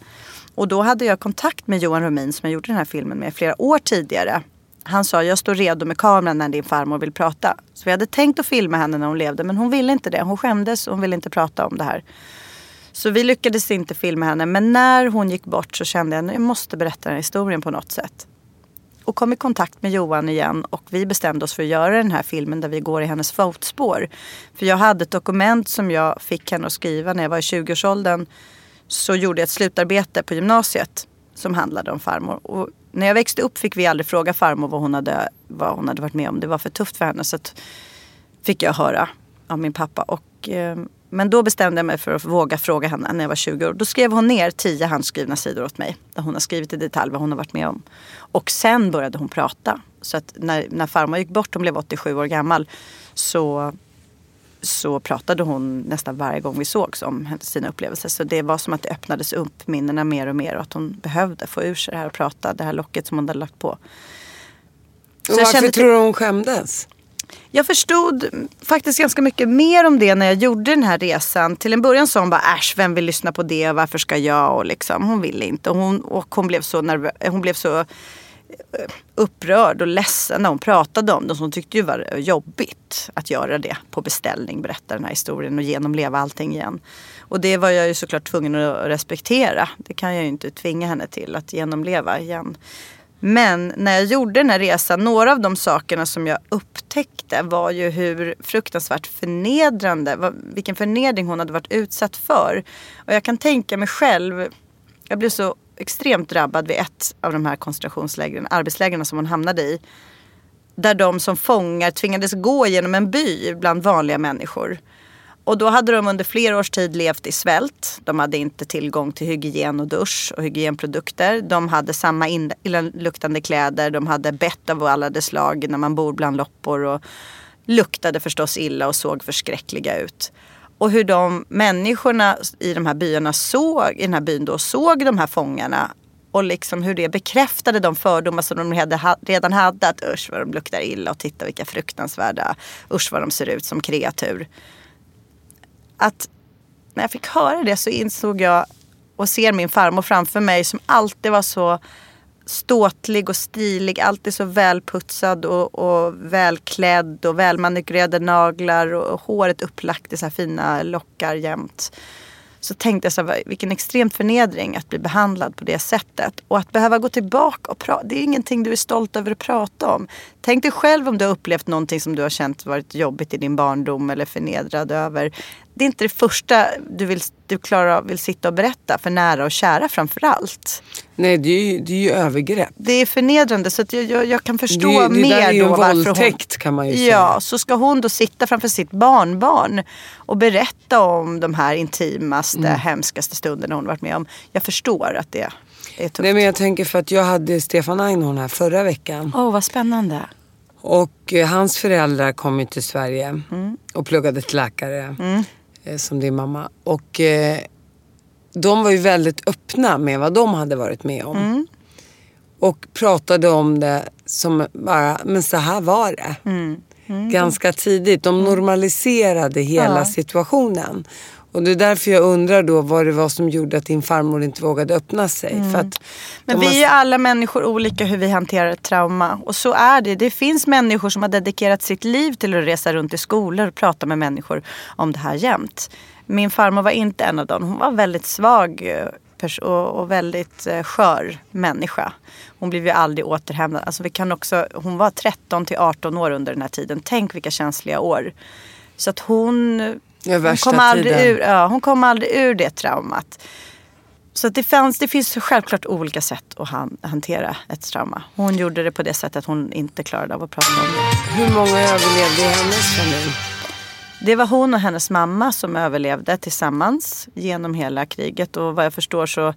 Och då hade jag kontakt med Johan Romin som jag gjorde den här filmen med flera år tidigare. Han sa, jag står redo med kameran när din farmor vill prata. Så vi hade tänkt att filma henne när hon levde men hon ville inte det. Hon skämdes och hon ville inte prata om det här. Så vi lyckades inte filma henne. Men när hon gick bort så kände jag att jag måste berätta den här historien på något sätt och kom i kontakt med Johan igen och vi bestämde oss för att göra den här filmen där vi går i hennes fotspår. För jag hade ett dokument som jag fick henne att skriva när jag var i 20-årsåldern. Så gjorde jag ett slutarbete på gymnasiet som handlade om farmor. Och när jag växte upp fick vi aldrig fråga farmor vad hon hade, vad hon hade varit med om. Det var för tufft för henne. Så att fick jag höra av min pappa. Och, eh, men då bestämde jag mig för att våga fråga henne när jag var 20 år. Då skrev hon ner tio handskrivna sidor åt mig. Där hon har skrivit i detalj vad hon har varit med om. Och sen började hon prata. Så att när, när farmor gick bort, hon blev 87 år gammal, så, så pratade hon nästan varje gång vi sågs om sina upplevelser. Så det var som att det öppnades upp minnena mer och mer och att hon behövde få ur sig det här och prata, det här locket som hon hade lagt på. Så och varför tror du hon skämdes? Jag förstod faktiskt ganska mycket mer om det när jag gjorde den här resan. Till en början sa hon bara äsch, vem vill lyssna på det? och Varför ska jag? Och liksom, hon ville inte. Och hon, och hon blev så nervös. Hon blev så eh, upprörd och ledsen när hon pratade om det. Hon tyckte ju var jobbigt att göra det på beställning, berätta den här historien och genomleva allting igen. Och det var jag ju såklart tvungen att respektera. Det kan jag ju inte tvinga henne till att genomleva igen. Men när jag gjorde den här resan, några av de sakerna som jag upptäckte var ju hur fruktansvärt förnedrande, vilken förnedring hon hade varit utsatt för. Och jag kan tänka mig själv, jag blev så extremt drabbad vid ett av de här koncentrationslägren, arbetslägren som hon hamnade i. Där de som fångar tvingades gå genom en by bland vanliga människor. Och då hade de under flera års tid levt i svält. De hade inte tillgång till hygien och dusch och hygienprodukter. De hade samma illaluktande kläder. De hade bett av alla dess slag när man bor bland loppor. Och luktade förstås illa och såg förskräckliga ut. Och hur de människorna i de här byarna såg, i den här byn då, såg de här fångarna. Och liksom hur det bekräftade de fördomar som de hade, redan hade. Att usch vad de luktar illa och titta vilka fruktansvärda, usch vad de ser ut som kreatur att när jag fick höra det så insåg jag och ser min farmor framför mig som alltid var så ståtlig och stilig, alltid så välputsad och, och välklädd och välmanikyrerade naglar och, och håret upplagt i så här fina lockar jämt. Så tänkte jag så här, vilken extrem förnedring att bli behandlad på det sättet. Och att behöva gå tillbaka och prata, det är ingenting du är stolt över att prata om. Tänk dig själv om du har upplevt någonting som du har känt varit jobbigt i din barndom eller förnedrad över. Det är inte det första du vill, du klarar av, vill sitta och berätta för nära och kära framför allt. Nej, det är ju, det är ju övergrepp. Det är förnedrande så jag, jag, jag kan förstå Det är- det mer där är ju en då varför våldtäkt, hon... kan man ju Ja, säga. så ska hon då sitta framför sitt barnbarn och berätta om de här intimaste, Mm. hemskaste stunderna hon varit med om. Jag förstår att det är tufft. Nej, men jag tänker för att jag hade Stefan Einhorn här förra veckan. Åh, vad spännande. Och eh, hans föräldrar kom ju till Sverige Mm. och pluggade till läkare. Eh, som din mamma. Och eh, de var ju väldigt öppna med vad de hade varit med om. Mm. Och pratade om det som bara, men så här var det. Mm. Ganska tidigt. De normaliserade hela Ja. situationen. Och det är därför jag undrar då vad det var som gjorde att din farmor inte vågade öppna sig. För att Mm. Men vi har- är ju alla människor olika hur vi hanterar ett trauma. Och så är det. Det finns människor som har dedikerat sitt liv till att resa runt i skolor och prata med människor om det här jämt. Min farmor var inte en av dem. Hon var väldigt svag eh, och väldigt eh, skör människa. Hon blev ju aldrig återhämtad. Alltså vi kan också, hon var 13 till 18 år under den här tiden. Tänk vilka känsliga år. Så att hon, Ja, hon, kom aldrig tiden. ur, ja, hon kom aldrig ur det traumat. Så det, fanns, det finns självklart olika sätt att han, hantera ett trauma. Hon gjorde det på det sättet att hon inte klarade av att prata om det. Hur många överlevde i hennes familj? Det var hon och hennes mamma som överlevde tillsammans genom hela kriget. Och vad jag förstår så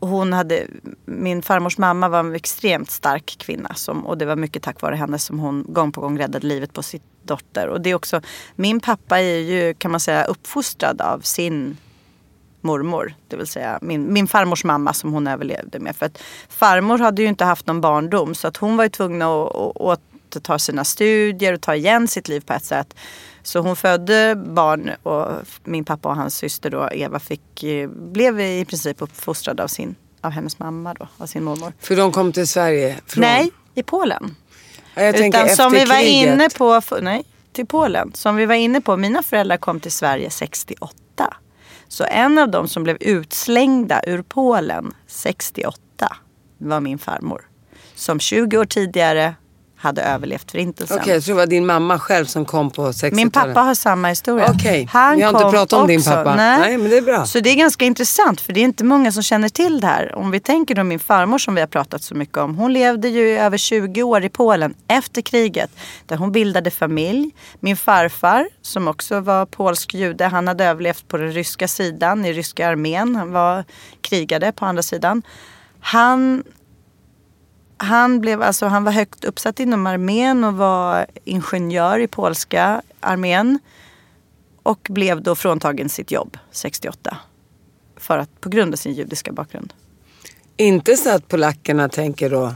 hon hade, min farmors mamma var en extremt stark kvinna. Som, och det var mycket tack vare henne som hon gång på gång räddade livet på sin dotter. Och det är också, min pappa är ju kan man säga uppfostrad av sin mormor. Det vill säga min, min farmors mamma som hon överlevde med. För att farmor hade ju inte haft någon barndom så att hon var ju tvungen att, att återta sina studier och ta igen sitt liv på ett sätt. Så hon födde barn och min pappa och hans syster då, Eva, fick, eh, blev i princip uppfostrad av, sin, av hennes mamma då, av sin mormor. För de kom till Sverige från... Nej, i Polen. Ja, jag Utan som vi var kriget. inne på, nej, till Polen. Som vi var inne på, mina föräldrar kom till Sverige 68. Så en av dem som blev utslängda ur Polen 68 var min farmor. Som 20 år tidigare hade överlevt förintelsen. Okej, jag tror det var din mamma själv som kom på 60-talet. Min pappa har samma historia. Okej, Han vi har inte pratat om din också. pappa. Nej. Nej, men det är bra. Så det är ganska intressant för det är inte många som känner till det här. Om vi tänker då min farmor som vi har pratat så mycket om. Hon levde ju i över 20 år i Polen efter kriget. Där hon bildade familj. Min farfar som också var polsk jude. Han hade överlevt på den ryska sidan i ryska armén. Han var krigade på andra sidan. Han han, blev, alltså, han var högt uppsatt inom armén och var ingenjör i polska armén. Och blev då fråntagen sitt jobb 68. För att, på grund av sin judiska bakgrund. Inte så att polackerna tänker då...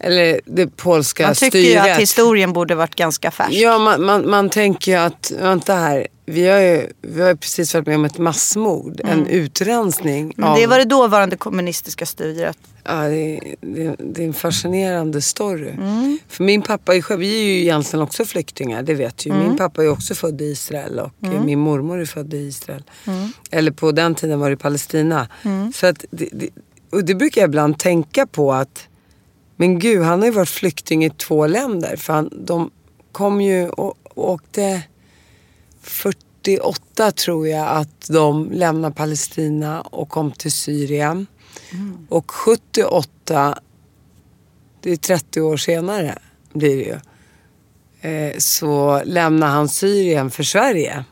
Eller det polska Man tycker styret. ju att historien borde varit ganska färsk. Ja, man, man, man tänker ju att, vänta här, vi har ju vi har precis varit med om ett massmord, en utrensning. Mm. Men av, det var det dåvarande kommunistiska styret. Ja, det, det, det är en fascinerande story. Mm. För min pappa är själv, vi är ju egentligen också flyktingar, det vet ju. Mm. Min pappa är också född i Israel och eh, min mormor är född i Israel. Mm. Eller på den tiden var det Palestina. Så att det, det, och det brukar jag ibland tänka på att Men gud, han har ju varit flykting i två länder. För han, de kom ju och, och åkte 48 tror jag att de lämnade Palestina och kom till Syrien. Och 78, det är 30 år senare blir det ju. Eh, så lämnar han Syrien för Sverige.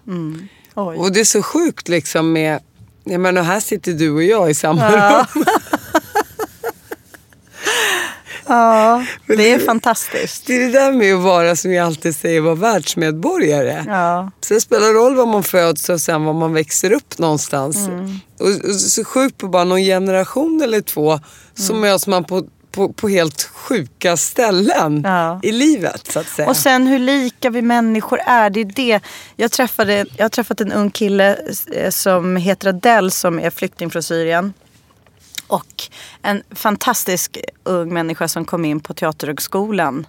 Oj. Och det är så sjukt liksom med, jag menar här sitter du och jag i samma rum. [laughs] Ja, det är fantastiskt. Det är det där med att vara, som jag alltid säger, vara världsmedborgare. Ja. Sen spelar det roll var man föds och sen var man växer upp någonstans. Mm. Och, och så sjukt på bara någon generation eller två så Mm. möts man på, på, på helt sjuka ställen Ja. i livet så att säga. Och sen hur lika vi människor är. Det är det. Jag, träffade, jag har träffat en ung kille eh, som heter Adele som är flykting från Syrien. Och en fantastisk ung människa som kom in på Teaterhögskolan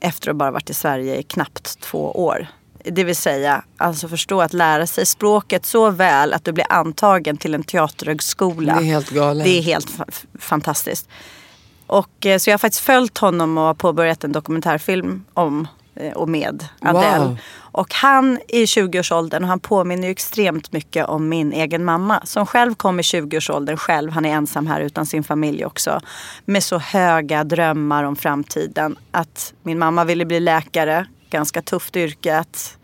efter att bara varit i Sverige i knappt två år. Det vill säga, alltså förstå att lära sig språket så väl att du blir antagen till en teaterhögskola. Det är helt galet. Det är helt fantastiskt. Och, eh, så jag har faktiskt följt honom och påbörjat en dokumentärfilm om eh, och med Adele. Wow. Och han är i 20-årsåldern och han påminner ju extremt mycket om min egen mamma. Som själv kom i 20-årsåldern själv. Han är ensam här utan sin familj också. Med så höga drömmar om framtiden. Att min mamma ville bli läkare. Ganska tufft yrke att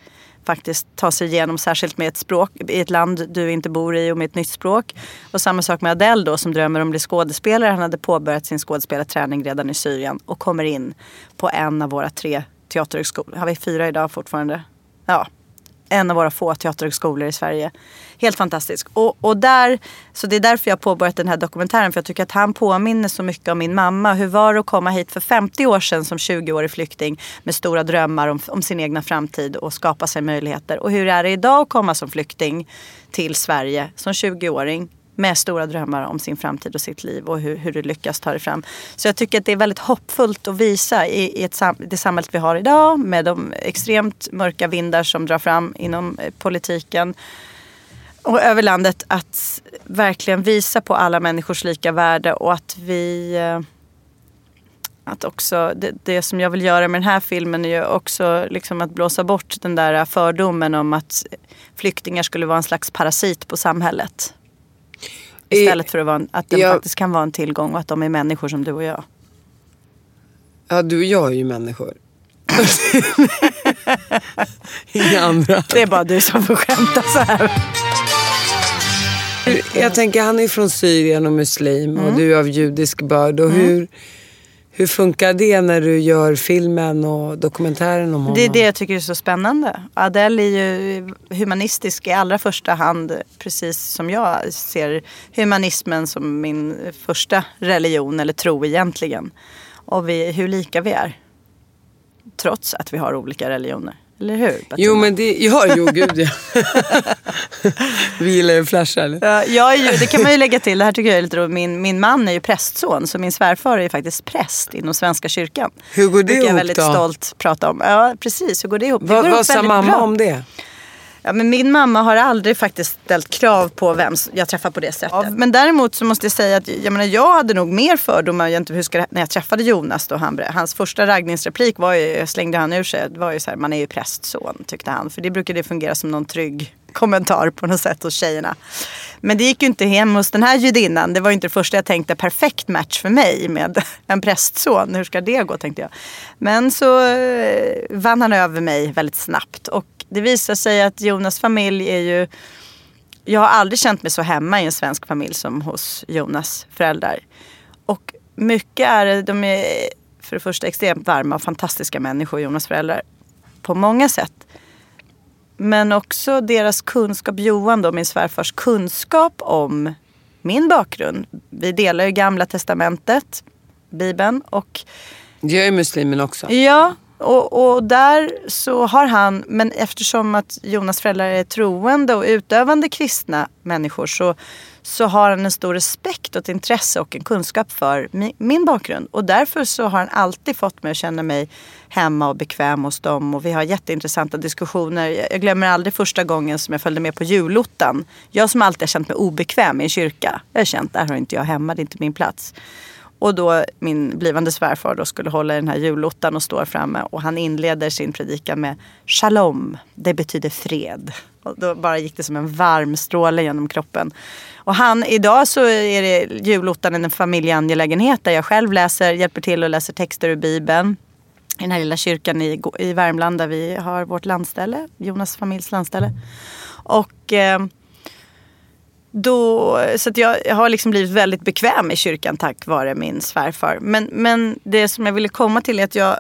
faktiskt ta sig igenom. Särskilt med ett språk i ett land du inte bor i och med ett nytt språk. Och samma sak med Adele då som drömmer om att bli skådespelare. Han hade påbörjat sin skådespelarträning redan i Syrien. Och kommer in på en av våra tre teaterhögskolor. Har vi fyra idag fortfarande? Ja, en av våra få teaterhögskolor i Sverige. Helt fantastisk. Och, och där, så det är därför jag har påbörjat den här dokumentären. För jag tycker att han påminner så mycket om min mamma. Hur var det att komma hit för 50 år sedan som 20-årig flykting med stora drömmar om, om sin egna framtid och skapa sig möjligheter. Och hur är det idag att komma som flykting till Sverige som 20-åring med stora drömmar om sin framtid och sitt liv och hur, hur du lyckas ta dig fram. Så jag tycker att det är väldigt hoppfullt att visa i, i ett sam, det samhället vi har idag med de extremt mörka vindar som drar fram inom eh, politiken och över landet att verkligen visa på alla människors lika värde och att vi eh, att också, det, det som jag vill göra med den här filmen är ju också liksom att blåsa bort den där fördomen om att flyktingar skulle vara en slags parasit på samhället. Istället för att, vara en, att de Ja. faktiskt kan vara en tillgång och att de är människor som du och jag. Ja, du och jag är ju människor. [laughs] Inga andra. Det är bara du som får skämta så här. Jag tänker, han är från Syrien och muslim Mm. och du är av judisk börd. Och hur, hur funkar det när du gör filmen och dokumentären om honom? Det är det jag tycker är så spännande. Adele är ju humanistisk i allra första hand. Precis som jag ser humanismen som min första religion eller tro egentligen. Och vi, hur lika vi är. Trots att vi har olika religioner. Eller hur? Jo Bettina? men det, ja, jo gud ja. [laughs] Vi gillar ju att flasha eller? Ja, jag är ju, det kan man ju lägga till, det här tycker jag är lite roligt. Min, min man är ju prästson så min svärfar är ju faktiskt präst inom Svenska kyrkan. Hur går det brukar jag ihop väldigt då? stolt prata om. Ja precis, hur går det ihop? Det Vad, går ihop vad sa väldigt mamma bra. om det? Ja, men min mamma har aldrig faktiskt ställt krav på vem jag träffar på det sättet. Men däremot så måste jag säga att jag, menar, jag hade nog mer fördomar gentemot när jag träffade Jonas. Då han, hans första raggningsreplik var ju, slängde han ur sig, var ju så här, man är ju prästson tyckte han. För det brukade fungera som någon trygg kommentar på något sätt hos tjejerna. Men det gick ju inte hem hos den här judinnan. Det var ju inte det första jag tänkte, perfekt match för mig med [laughs] en prästson. Hur ska det gå tänkte jag. Men så eh, vann han över mig väldigt snabbt. Och det visar sig att Jonas familj är ju... Jag har aldrig känt mig så hemma i en svensk familj som hos Jonas föräldrar. Och mycket är det, de är för det första extremt varma och fantastiska människor, Jonas föräldrar. På många sätt. Men också deras kunskap, Johan då, min svärfars kunskap om min bakgrund. Vi delar ju gamla testamentet, Bibeln. Och Jag är muslimen också. Ja, och, och där så har han, men eftersom att Jonas föräldrar är troende och utövande kristna människor så, så har han en stor respekt och ett intresse och en kunskap för mi, min bakgrund. Och därför så har han alltid fått mig att känna mig hemma och bekväm hos dem. Och vi har jätteintressanta diskussioner. Jag- Jag glömmer aldrig första gången som jag följde med på julottan. Jag som alltid har känt mig obekväm i en kyrka. Jag har känt, där har inte jag hemma, det är inte min plats. Och då min blivande svärfar då skulle hålla i den här julottan och står framme och han inleder sin predikan med Shalom, det betyder fred. Och då bara gick det som en varm stråle genom kroppen. Och han, idag så är det julottan en familjeangelägenhet där jag själv läser, hjälper till och läser texter ur Bibeln. I den här lilla kyrkan i, i Värmland där vi har vårt landställe, Jonas familjs landställe. Och eh, då, så att jag, jag har liksom blivit väldigt bekväm i kyrkan tack vare min svärfar. Men, men det som jag ville komma till är att jag,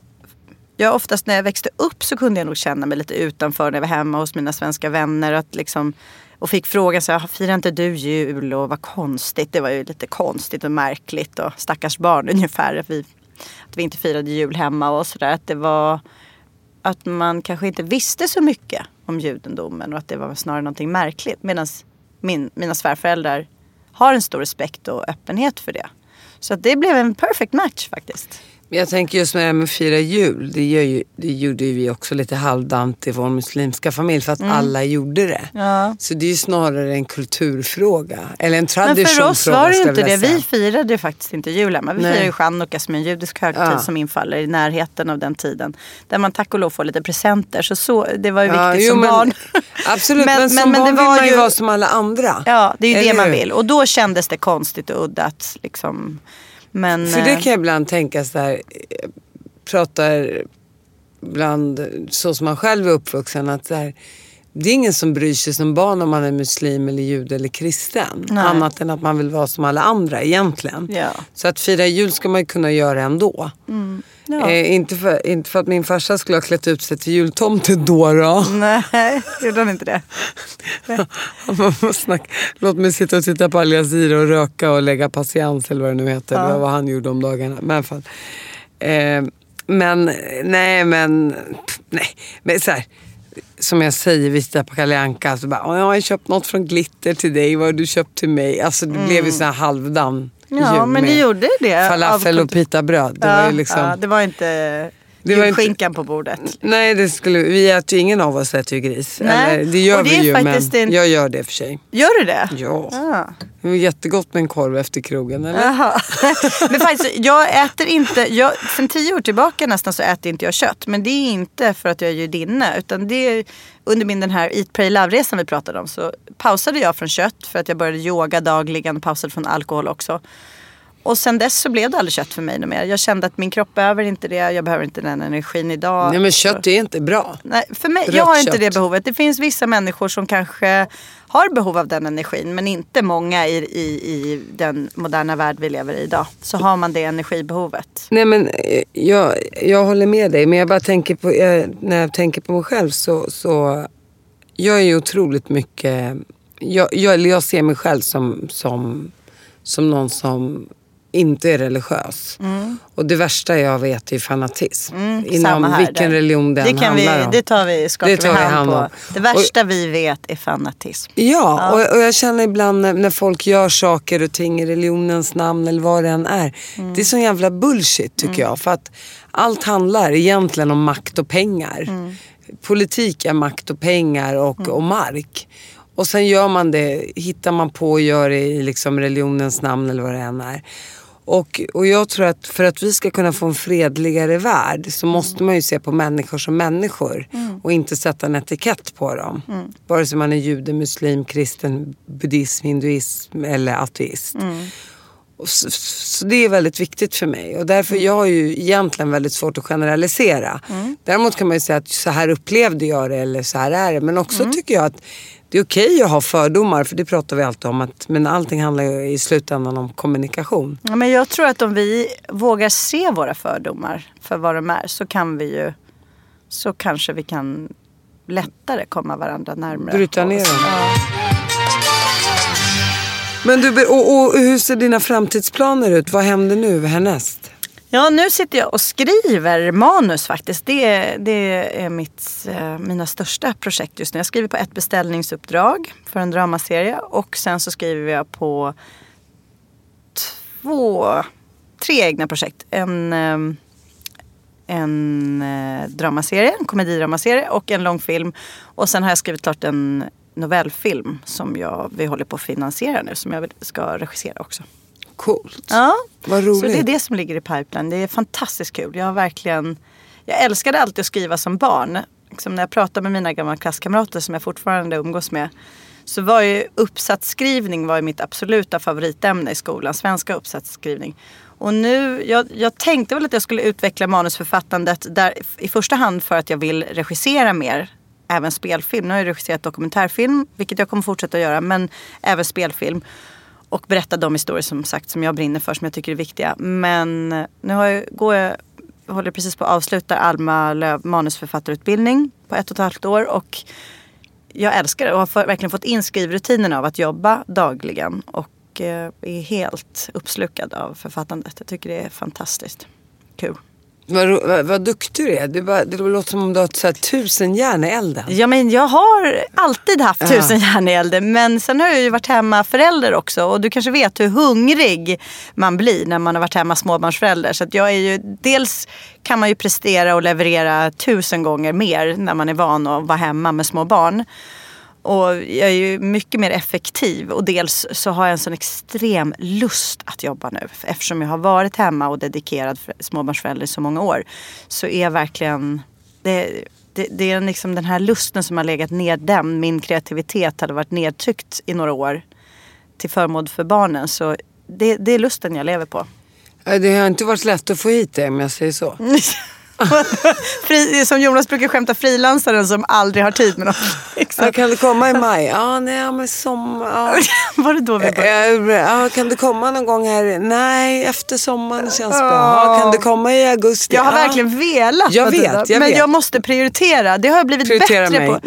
jag oftast när jag växte upp så kunde jag nog känna mig lite utanför när jag var hemma hos mina svenska vänner. Att liksom, och fick frågan så här, ah, firar inte du jul? Och vad konstigt. Det var ju lite konstigt och märkligt och stackars barn [laughs] ungefär. Att vi, att vi inte firade jul hemma och sådär. Att det var att man kanske inte visste så mycket om judendomen och att det var snarare någonting märkligt. Medan min, mina svärföräldrar har en stor respekt och öppenhet för det. Så att det blev en perfect match faktiskt. Men jag tänker just med det här med att fira jul. Det, gör ju, det gjorde ju vi också lite halvdant i vår muslimska familj för att alla gjorde det. Ja. Så det är ju snarare en kulturfråga. Eller en traditionsfråga. Men för oss var det ju inte det. Vi firade ju faktiskt inte jul hemma. Vi Nej. firade ju chanukka som är en judisk högtid Ja. som infaller i närheten av den tiden. Där man tack och lov får lite presenter. Så, så det var ju Ja, viktigt jo, som men- barn. [laughs] Absolut, men, Men- som men- barn det vill var man ju vara som alla andra. Ja, det är ju det Eller man hur? vill. Och då kändes det konstigt och udda att liksom... Men, För det eh, kan jag ibland tänka så här, eh, pratar bland så som man själv är uppvuxen att så här, det är ingen som bryr sig som barn om man är muslim eller jude eller kristen. Nej. Annat än att man vill vara som alla andra egentligen. Ja. Så att fira jul ska man ju kunna göra ändå. ja. Eh, inte, för, inte för att min farsa skulle ha klätt ut sig till jultomte då. då. Nej, gjorde han inte det? [laughs] Snacka. Låt mig sitta och titta på Al Jazeera och röka och lägga patiens eller vad det nu heter. Var vad han gjorde om dagarna. Men, fan. Eh, men nej men, pff, nej. men så här, som jag säger, vi tittar på Kalle Anka så bara, "Åh, jag har köpt något från Glitter till dig, vad har du köpt till mig? Alltså det blev ju sån här halvdan Ja, men det gjorde det. Falafel av och pitabröd. Det ja, var liksom, ja, det var inte Det var julskinkan på bordet. Nej, det skulle, vi äter ju, ingen av oss äter ju gris. Nej, Eller, det gör det vi ju, men en- jag gör det för sig. Gör du det? Ja. Ja. Det var jättegott med en korv efter krogen, eller? Jaha. [laughs] Men faktiskt, jag äter inte, jag, sen tio år tillbaka nästan så äter inte jag kött. Men det är inte för att jag är judinna. Utan det är under min den här Eat Pray Love-resan vi pratade om så pausade jag från kött för att jag började yoga dagligen och pausade från alkohol också. Och sen dess så blev det aldrig kött för mig mer. Jag kände att min kropp behöver inte det. Jag behöver inte den energin idag. Nej men kött är inte bra. Nej, för mig, jag har inte kött. det behovet. Det finns vissa människor som kanske har behov av den energin men inte många i, i, i den moderna värld vi lever i idag. Så har man det energibehovet. Nej men eh, jag, jag håller med dig men jag bara tänker på, jag, när jag tänker på mig själv så, så jag är ju otroligt mycket, jag, jag, jag ser mig själv som, som, som någon som inte är religiös. Och det värsta jag vet är fanatism. Inom Mm. Här vilken där. religion den det kan vi, handlar om. Det tar vi, skakar Det tar vi vi hand hand på. om. Det värsta vi vet är fanatism. Ja, Och, och jag känner ibland när, när folk gör saker och ting i religionens namn eller vad det än är. Mm. Det är sån jävla bullshit tycker jag. För att allt handlar egentligen om makt och pengar. Mm. Politik är makt och pengar och, och mark. Och sen gör man det, hittar man på och gör det i liksom religionens namn eller vad det än är. Och, och jag tror att för att vi ska kunna få en fredligare värld så måste man ju se på människor som människor och inte sätta en etikett på dem. Vare sig man är jude, muslim, kristen, buddhism, hinduism eller ateist. Och så, så det är väldigt viktigt för mig och därför jag har ju egentligen väldigt svårt att generalisera. Däremot kan man ju säga att så här upplevde jag det eller så här är det. Men också tycker jag att det är okej att ha fördomar för det pratar vi alltid om. Att, men allting handlar ju i slutändan om kommunikation. Ja, men jag tror att om vi vågar se våra fördomar för vad de är så kan vi ju så kanske vi kan lättare komma varandra närmare. Bryta ner dem. Ja. Men du, och, och hur ser dina framtidsplaner ut? Vad händer nu härnäst? Ja, nu sitter jag och skriver manus faktiskt. Det, är- det är mitt, eh, mina största projekt just nu. Jag skriver på ett beställningsuppdrag för en dramaserie och sen så skriver jag på två, tre egna projekt. En, eh, en eh, dramaserie, en komedidramaserie och en långfilm. Och sen har jag skrivit klart en novellfilm som jag, vi håller på att finansiera nu som jag ska regissera också. Coolt. Ja, Vad så roligt. det är det som ligger i pipeline. Det är fantastiskt kul. Jag har verkligen, jag älskade alltid att skriva som barn. Liksom när jag pratar med mina gamla klasskamrater som jag fortfarande umgås med. Så var ju uppsatsskrivning var ju mitt absoluta favoritämne i skolan. Svenska uppsatsskrivning. Och nu, jag, jag tänkte väl att jag skulle utveckla manusförfattandet där i första hand för att jag vill regissera mer. Även spelfilm. Nu har jag regisserat dokumentärfilm, vilket jag kommer fortsätta att göra. Men även spelfilm och berätta de historier som sagt som jag brinner för, som jag tycker är viktiga. Men eh, nu har jag, går jag, jag håller precis på att avsluta Alma Löv manusförfattarutbildning på ett och ett halvt år. Och jag älskar det och har för, verkligen fått in skrivrutinen av att jobba dagligen. Och eh, är helt uppslukad av författandet. Jag tycker det är fantastiskt kul. Vad, vad, vad duktig du är. Du bara, det låter som om du har så här tusen järn i elden. Ja men jag har alltid haft tusen järn i elden. Men sen har jag ju varit hemma förälder också. Och du kanske vet hur hungrig man blir när man har varit hemma småbarnsförälder. Så jag är ju, dels kan man ju prestera och leverera tusen gånger mer när man är van att vara hemma med små barn. Och jag är ju mycket mer effektiv och dels så har jag en sån extrem lust att jobba nu. Eftersom jag har varit hemma och dedikerad för- småbarnsförälder i så många år. Så är jag verkligen, det, det, det är liksom den här lusten som har legat neddämd. Min kreativitet hade varit nedtryckt i några år till förmån för barnen. Så det, det är lusten jag lever på. Det har inte varit lätt att få hit dig om jag säger så. [laughs] [laughs] Fri, som Jonas brukar skämta, frilansaren som aldrig har tid med något. Liksom. Ja, kan du komma i [laughs] maj? Ja, nej, men sommar. Ja. [laughs] Var det då vi började? Eh, Ja, kan du komma någon gång här? Nej, efter sommaren känns bra. Ja, kan du komma i augusti? Jag har verkligen velat. Jag vet, jag men vet. jag måste prioritera. Det har jag blivit Prioritera bättre mig.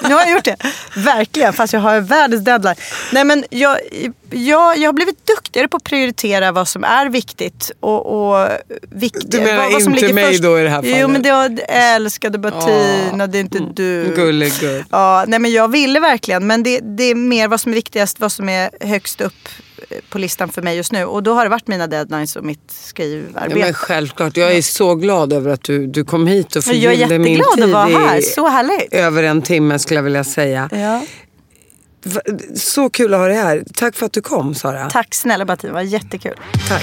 på. Nu har jag gjort det. Verkligen, fast jag har världens deadline. Nej, men jag, jag, jag har blivit duktigare på att prioritera vad som är viktigt och, och viktigt. Du menar vad, vad som inte ligger mig först. då i det här fallet? Jo, men det var älskade Bettina, det är inte du. Gullegull. Ja, nej men jag ville verkligen. Men det, det är mer vad som är viktigast, vad som är högst upp på listan för mig just nu. Och då har det varit mina deadlines och mitt skrivarbete. Ja, men självklart, jag är så glad över att du, du kom hit och Men jag är förgyllde min jätteglad tid att vara här. Så härligt. över en timme skulle jag vilja säga. Ja. Så kul att ha dig här. Tack för att du kom Sara. Tack snälla Bettina, det var jättekul. Tack.